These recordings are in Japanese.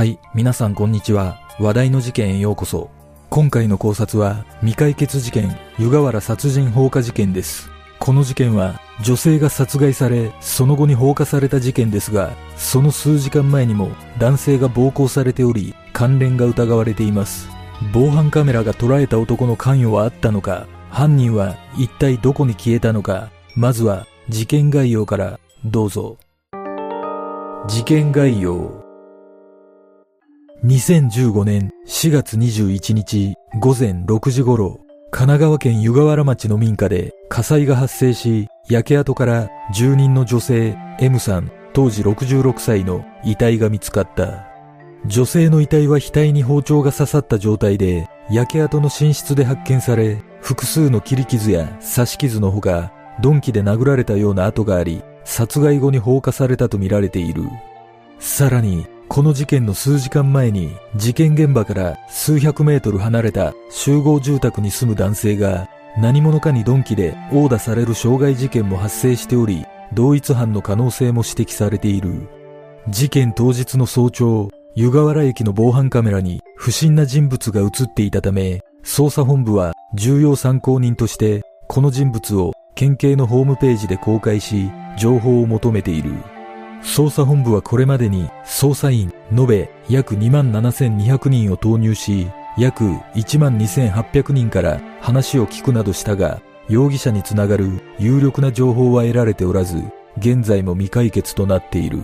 はい、皆さんこんにちは。話題の事件へようこそ。今回の考察は未解決事件、湯河原殺人放火事件です。この事件は女性が殺害され、その後に放火された事件ですが、その数時間前にも男性が暴行されており、関連が疑われています。防犯カメラが捉えた男の関与はあったのか、犯人は一体どこに消えたのか、まずは事件概要からどうぞ。事件概要。2015年4月21日午前6時頃、神奈川県湯河原町の民家で火災が発生し、焼け跡から住人の女性 M さん当時66歳の遺体が見つかった。女性の遺体は額に包丁が刺さった状態で、焼け跡の寝室で発見され、複数の切り傷や刺し傷のほか、鈍器で殴られたような跡があり、殺害後に放火されたとみられている。さらに、この事件の数時間前に、事件現場から数百メートル離れた集合住宅に住む男性が、何者かに鈍器で殴打される傷害事件も発生しており、同一犯の可能性も指摘されている。事件当日の早朝、湯河原駅の防犯カメラに不審な人物が映っていたため、捜査本部は重要参考人として、この人物を県警のホームページで公開し、情報を求めている。捜査本部はこれまでに捜査員延べ約27,200人を投入し、約12,800人から話を聞くなどしたが、容疑者につながる有力な情報は得られておらず、現在も未解決となっている。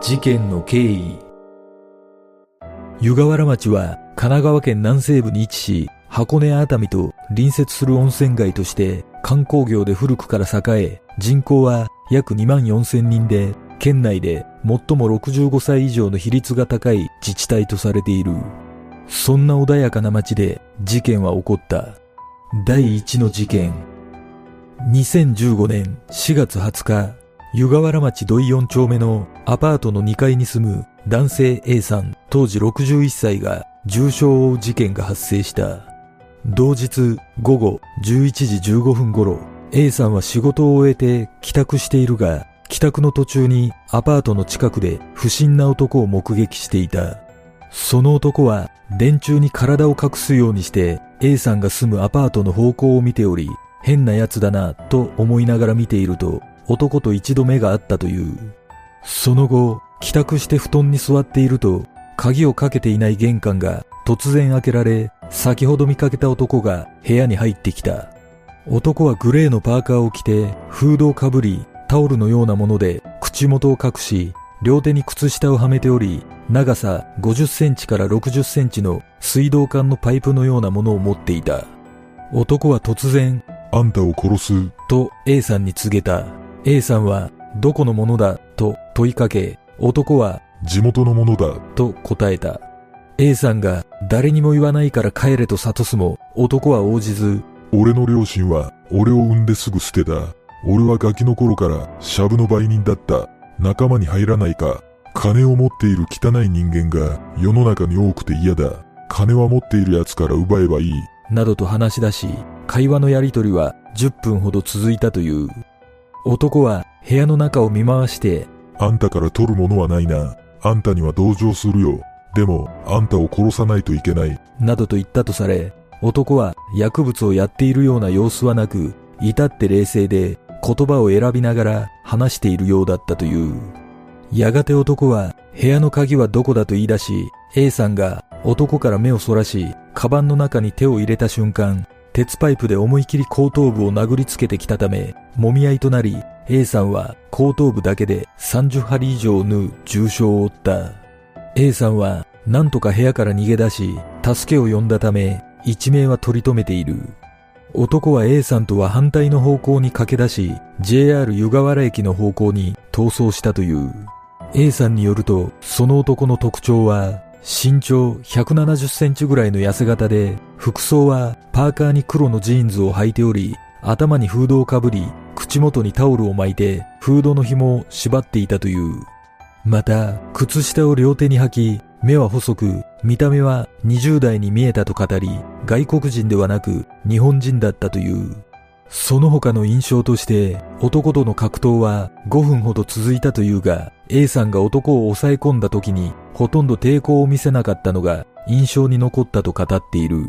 事件の経緯湯河原町は神奈川県南西部に位置し、箱根熱海と隣接する温泉街として観光業で古くから栄え、人口は約2万4千人で、県内で最も65歳以上の比率が高い自治体とされている。そんな穏やかな町で事件は起こった。第一の事件。2015年4月20日、湯河原町土井4丁目のアパートの2階に住む男性 A さん当時61歳が重傷を負う事件が発生した。同日午後11時15分頃、A さんは仕事を終えて帰宅しているが、帰宅の途中にアパートの近くで不審な男を目撃していた。その男は電柱に体を隠すようにして A さんが住むアパートの方向を見ており、変な奴だなと思いながら見ていると、男と一度目があったという。その後、帰宅して布団に座っていると、鍵をかけていない玄関が突然開けられ、先ほど見かけた男が部屋に入ってきた。男はグレーのパーカーを着て、フードをかぶり、タオルのようなもので口元を隠し、両手に靴下をはめており、長さ50センチから60センチの水道管のパイプのようなものを持っていた。男は突然、あんたを殺す。と A さんに告げた。A さんは、どこのものだと問いかけ、男は、地元のものだ。と答えた。A さんが誰にも言わないから帰れと諭すも男は応じず、俺の両親は俺を産んですぐ捨てた。俺はガキの頃からシャブの売人だった。仲間に入らないか。金を持っている汚い人間が世の中に多くて嫌だ。金は持っている奴から奪えばいい。などと話し出し、会話のやりとりは10分ほど続いたという。男は部屋の中を見回して、あんたから取るものはないな。あんたには同情するよ。でも、あんたを殺さないといけない。などと言ったとされ、男は薬物をやっているような様子はなく、至って冷静で言葉を選びながら話しているようだったという。やがて男は部屋の鍵はどこだと言い出し、A さんが男から目をそらし、カバンの中に手を入れた瞬間、鉄パイプで思い切り後頭部を殴りつけてきたため、揉み合いとなり、A さんは後頭部だけで30針以上縫う重傷を負った。A さんは何とか部屋から逃げ出し、助けを呼んだため、一命は取り留めている。男は A さんとは反対の方向に駆け出し、JR 湯河原駅の方向に逃走したという。A さんによると、その男の特徴は、身長170センチぐらいの痩せ型で、服装はパーカーに黒のジーンズを履いており、頭にフードをかぶり、口元にタオルを巻いて、フードの紐を縛っていたという。また、靴下を両手に履き、目は細く、見た目は20代に見えたと語り、外国人ではなく日本人だったという。その他の印象として男との格闘は5分ほど続いたというが A さんが男を抑え込んだ時にほとんど抵抗を見せなかったのが印象に残ったと語っている。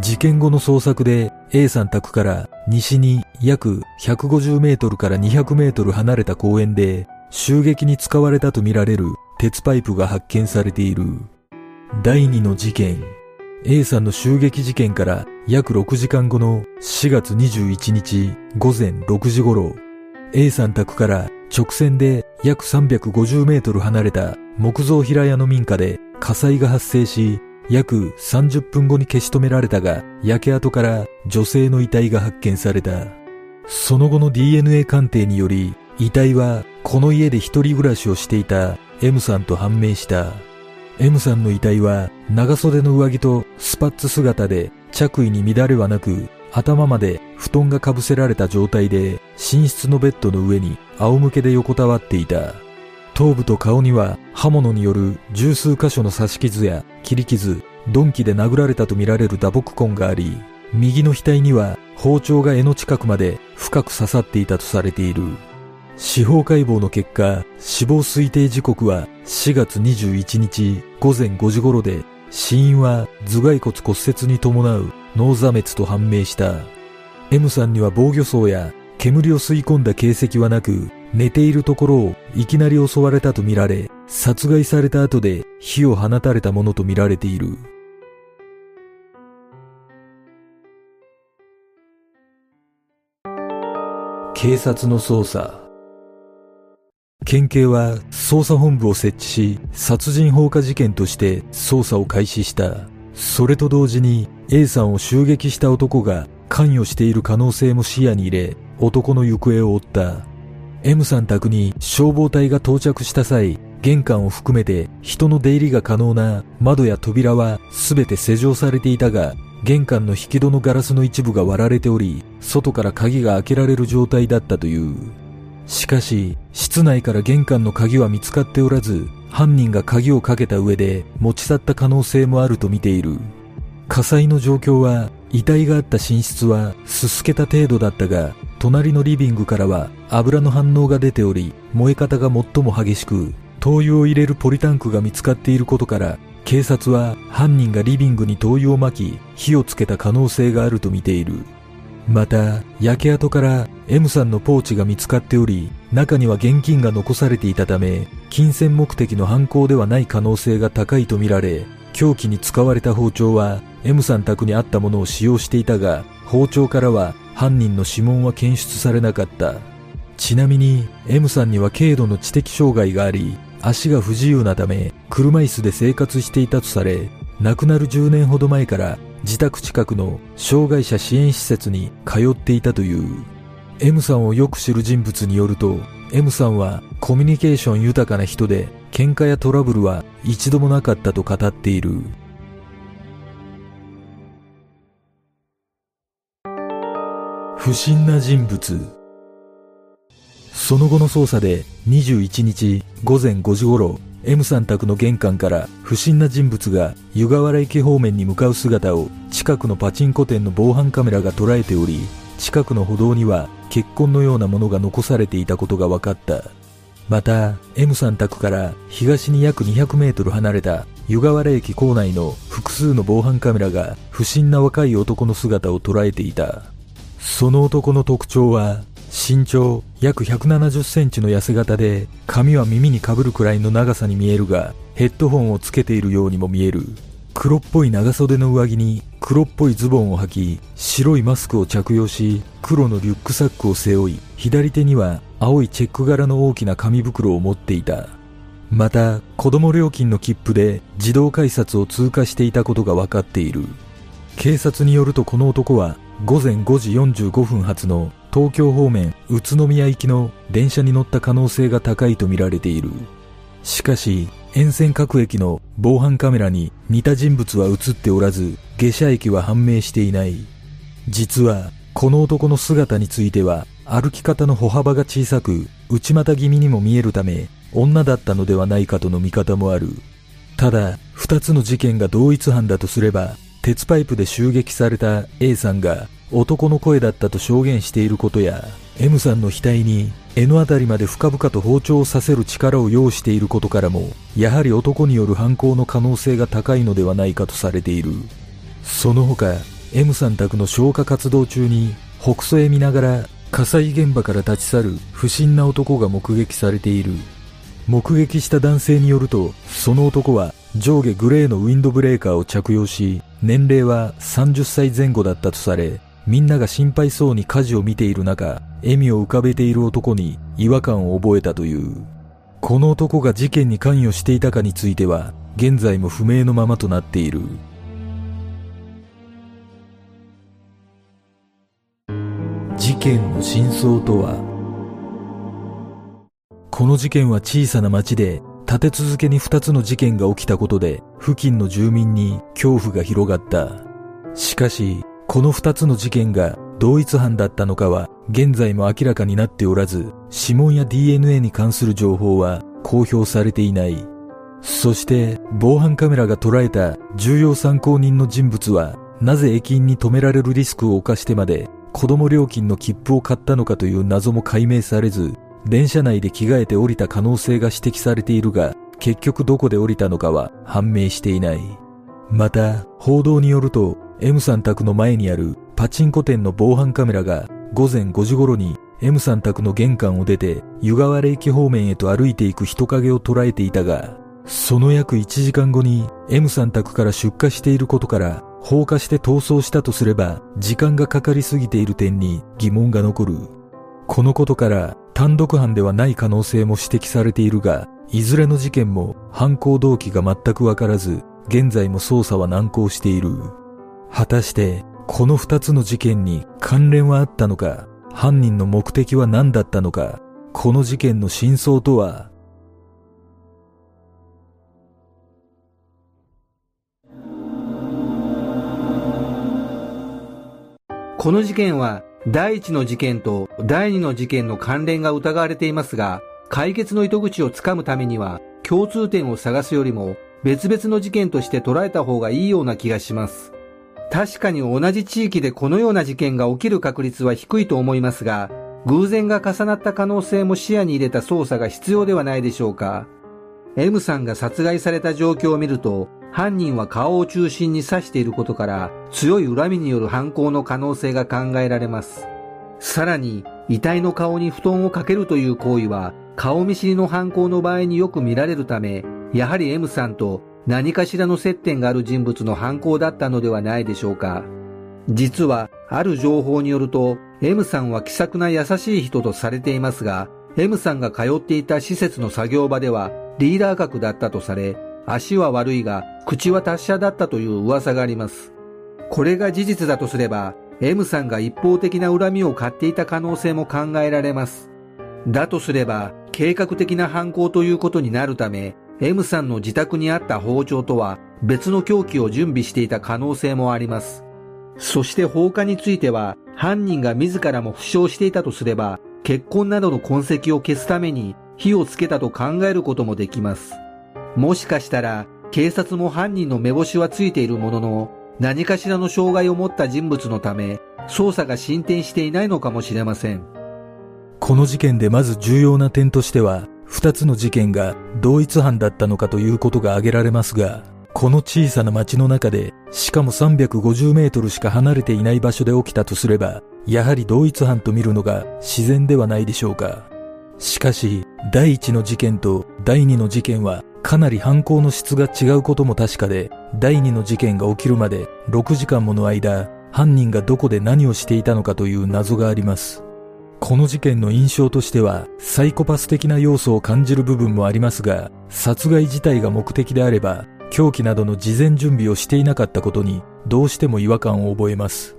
事件後の捜索で A さん宅から西に約150メートルから200メートル離れた公園で襲撃に使われたとみられる鉄パイプが発見されている。第2の事件。A さんの襲撃事件から約6時間後の4月21日午前6時頃、A さん宅から直線で約350メートル離れた木造平屋の民家で火災が発生し、約30分後に消し止められたが、焼け跡から女性の遺体が発見された。その後の DNA 鑑定により、遺体はこの家で一人暮らしをしていた M さんと判明した。M さんの遺体は長袖の上着とスパッツ姿で着衣に乱れはなく頭まで布団がかぶせられた状態で寝室のベッドの上に仰向けで横たわっていた。頭部と顔には刃物による十数箇所の刺し傷や切り傷、鈍器で殴られたとみられる打撲痕があり、右の額には包丁が柄の近くまで深く刺さっていたとされている。司法解剖の結果、死亡推定時刻は4月21日午前5時頃で、死因は頭蓋骨骨折に伴う脳挫滅と判明した。M さんには防御層や煙を吸い込んだ形跡はなく、寝ているところをいきなり襲われたとみられ、殺害された後で火を放たれたものとみられている。警察の捜査県警は捜査本部を設置し、殺人放火事件として捜査を開始した。それと同時に A さんを襲撃した男が関与している可能性も視野に入れ、男の行方を追った。M さん宅に消防隊が到着した際、玄関を含めて人の出入りが可能な窓や扉は全て施錠されていたが、玄関の引き戸のガラスの一部が割られており、外から鍵が開けられる状態だったという。しかし、室内から玄関の鍵は見つかっておらず、犯人が鍵をかけた上で持ち去った可能性もあると見ている。火災の状況は、遺体があった寝室はすすけた程度だったが、隣のリビングからは油の反応が出ており、燃え方が最も激しく、灯油を入れるポリタンクが見つかっていることから、警察は犯人がリビングに灯油をまき、火をつけた可能性があると見ている。また、焼け跡から M さんのポーチが見つかっており、中には現金が残されていたため、金銭目的の犯行ではない可能性が高いとみられ、凶器に使われた包丁は M さん宅にあったものを使用していたが、包丁からは犯人の指紋は検出されなかった。ちなみに M さんには軽度の知的障害があり、足が不自由なため車椅子で生活していたとされ、亡くなる10年ほど前から自宅近くの障害者支援施設に通っていたという。M さんをよく知る人物によると、M さんはコミュニケーション豊かな人で、喧嘩やトラブルは一度もなかったと語っている。不審な人物その後の捜査で21日午前5時頃 M さん宅の玄関から不審な人物が湯河原駅方面に向かう姿を近くのパチンコ店の防犯カメラが捉えており近くの歩道には血痕のようなものが残されていたことが分かった。また M さん宅から東に約200メートル離れた湯河原駅構内の複数の防犯カメラが不審な若い男の姿を捉えていた。その男の特徴は、身長約170センチの痩せ型で、髪は耳にかぶるくらいの長さに見えるが、ヘッドホンをつけているようにも見える。黒っぽい長袖の上着に黒っぽいズボンを履き、白いマスクを着用し、黒のリュックサックを背負い、左手には青いチェック柄の大きな紙袋を持っていた。また、子供料金の切符で自動改札を通過していたことが分かっている。警察によるとこの男は午前5時45分発の東京方面宇都宮行きの電車に乗った可能性が高いとみられている。しかし、沿線各駅の防犯カメラに似た人物は映っておらず、下車駅は判明していない。実は、この男の姿については、歩き方の歩幅が小さく、内股気味にも見えるため、女だったのではないかとの見方もある。ただ、二つの事件が同一犯だとすれば、鉄パイプで襲撃された A さんが男の声だったと証言していることや M さんの額に N あたりまで深々と包丁をさせる力を要していることからもやはり男による犯行の可能性が高いのではないかとされている。その他 M さん宅の消火活動中に北総へ見ながら火災現場から立ち去る不審な男が目撃されている。目撃した男性によるとその男は上下グレーのウィンドブレーカーを着用し、年齢は30歳前後だったとされ、みんなが心配そうに火事を見ている中、笑みを浮かべている男に違和感を覚えたという。この男が事件に関与していたかについては、現在も不明のままとなっている。事件の真相とは？この事件は小さな町で立て続けに2つの事件が起きたことで付近の住民に恐怖が広がった。しかし、この2つの事件が同一犯だったのかは現在も明らかになっておらず、指紋や DNA に関する情報は公表されていない。そして防犯カメラが捉えた重要参考人の人物はなぜ駅員に止められるリスクを冒してまで子供料金の切符を買ったのかという謎も解明されず、電車内で着替えて降りた可能性が指摘されているが、結局どこで降りたのかは判明していない。また、報道によると、M さん宅の前にあるパチンコ店の防犯カメラが午前5時頃に M さん宅の玄関を出て湯河原駅方面へと歩いていく人影を捉えていたが、その約1時間後に M さん宅から出火していることから放火して逃走したとすれば時間がかかりすぎている点に疑問が残る。このことから単独犯ではない可能性も指摘されているが、いずれの事件も犯行動機が全くわからず、現在も捜査は難航している。果たして、この二つの事件に関連はあったのか、犯人の目的は何だったのか、この事件の真相とは、この事件は第一の事件と第二の事件の関連が疑われていますが、解決の糸口をつかむためには、共通点を探すよりも、別々の事件として捉えた方がいいような気がします。確かに同じ地域でこのような事件が起きる確率は低いと思いますが、偶然が重なった可能性も視野に入れた捜査が必要ではないでしょうか。M さんが殺害された状況を見ると、犯人は顔を中心に刺していることから強い恨みによる犯行の可能性が考えられます。さらに遺体の顔に布団をかけるという行為は顔見知りの犯行の場合によく見られるため、やはり M さんと何かしらの接点がある人物の犯行だったのではないでしょうか。実はある情報によると M さんは気さくな優しい人とされていますが M さんが通っていた施設の作業場ではリーダー格だったとされ足は悪いが口は達者だったという噂があります。これが事実だとすれば、M さんが一方的な恨みを買っていた可能性も考えられます。だとすれば、計画的な犯行ということになるため、M さんの自宅にあった包丁とは別の凶器を準備していた可能性もあります。そして放火については、犯人が自らも負傷していたとすれば、血痕などの痕跡を消すために火をつけたと考えることもできます。もしかしたら警察も犯人の目星はついているものの何かしらの障害を持った人物のため捜査が進展していないのかもしれません。この事件でまず重要な点としては2つの事件が同一犯だったのかということが挙げられますがこの小さな町の中でしかも350メートルしか離れていない場所で起きたとすればやはり同一犯と見るのが自然ではないでしょうか。しかし第一の事件と第二の事件はかなり犯行の質が違うことも確かで、第二の事件が起きるまで6時間もの間、犯人がどこで何をしていたのかという謎があります。この事件の印象としては、サイコパス的な要素を感じる部分もありますが、殺害自体が目的であれば、凶器などの事前準備をしていなかったことに、どうしても違和感を覚えます。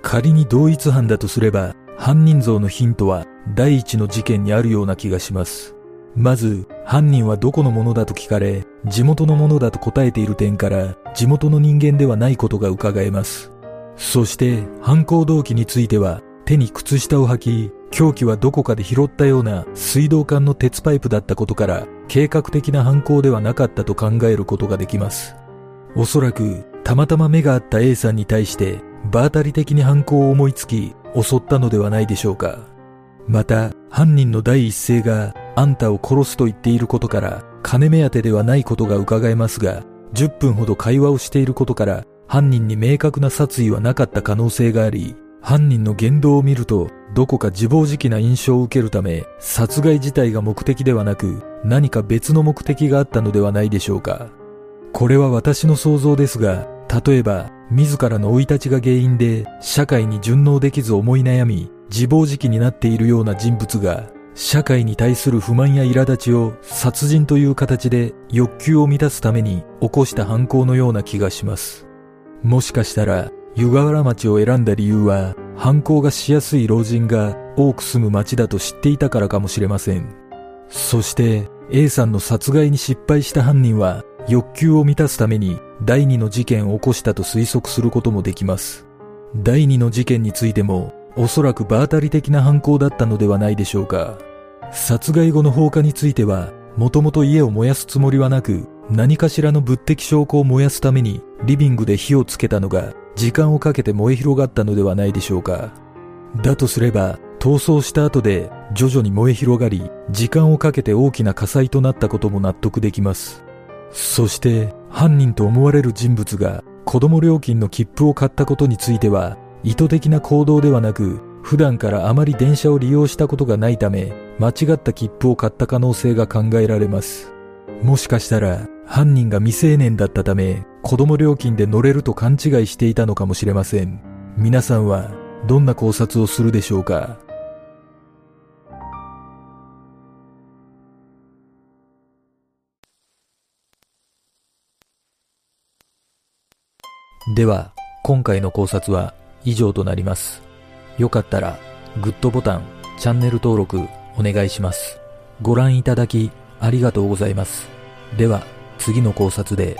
仮に同一犯だとすれば、犯人像のヒントは第一の事件にあるような気がします。まず、犯人はどこのものだと聞かれ、地元のものだと答えている点から、地元の人間ではないことが伺えます。そして、犯行動機については、手に靴下を履き、凶器はどこかで拾ったような水道管の鉄パイプだったことから、計画的な犯行ではなかったと考えることができます。おそらく、たまたま目が合った A さんに対して場当たり的に犯行を思いつき襲ったのではないでしょうか。また、犯人の第一声があんたを殺すと言っていることから金目当てではないことが伺えますが、10分ほど会話をしていることから犯人に明確な殺意はなかった可能性があり、犯人の言動を見るとどこか自暴自棄な印象を受けるため殺害自体が目的ではなく何か別の目的があったのではないでしょうか。これは私の想像ですが、例えば自らの生い立ちが原因で社会に順応できず思い悩み自暴自棄になっているような人物が社会に対する不満や苛立ちを殺人という形で欲求を満たすために起こした犯行のような気がします。もしかしたら湯河原町を選んだ理由は犯行がしやすい老人が多く住む町だと知っていたからかもしれません。そして A さんの殺害に失敗した犯人は欲求を満たすために第二の事件を起こしたと推測することもできます。第二の事件についてもおそらく場当たり的な犯行だったのではないでしょうか。殺害後の放火については、もともと家を燃やすつもりはなく、何かしらの物的証拠を燃やすためにリビングで火をつけたのが時間をかけて燃え広がったのではないでしょうか。だとすれば、逃走した後で徐々に燃え広がり、時間をかけて大きな火災となったことも納得できます。そして犯人と思われる人物が子供料金の切符を買ったことについては意図的な行動ではなく、普段からあまり電車を利用したことがないため、間違った切符を買った可能性が考えられます。もしかしたら、犯人が未成年だったため、子供料金で乗れると勘違いしていたのかもしれません。皆さんは、どんな考察をするでしょうか？では、今回の考察は以上となります。よかったら、グッドボタン、チャンネル登録お願いします。ご覧いただきありがとうございます。では、次の考察で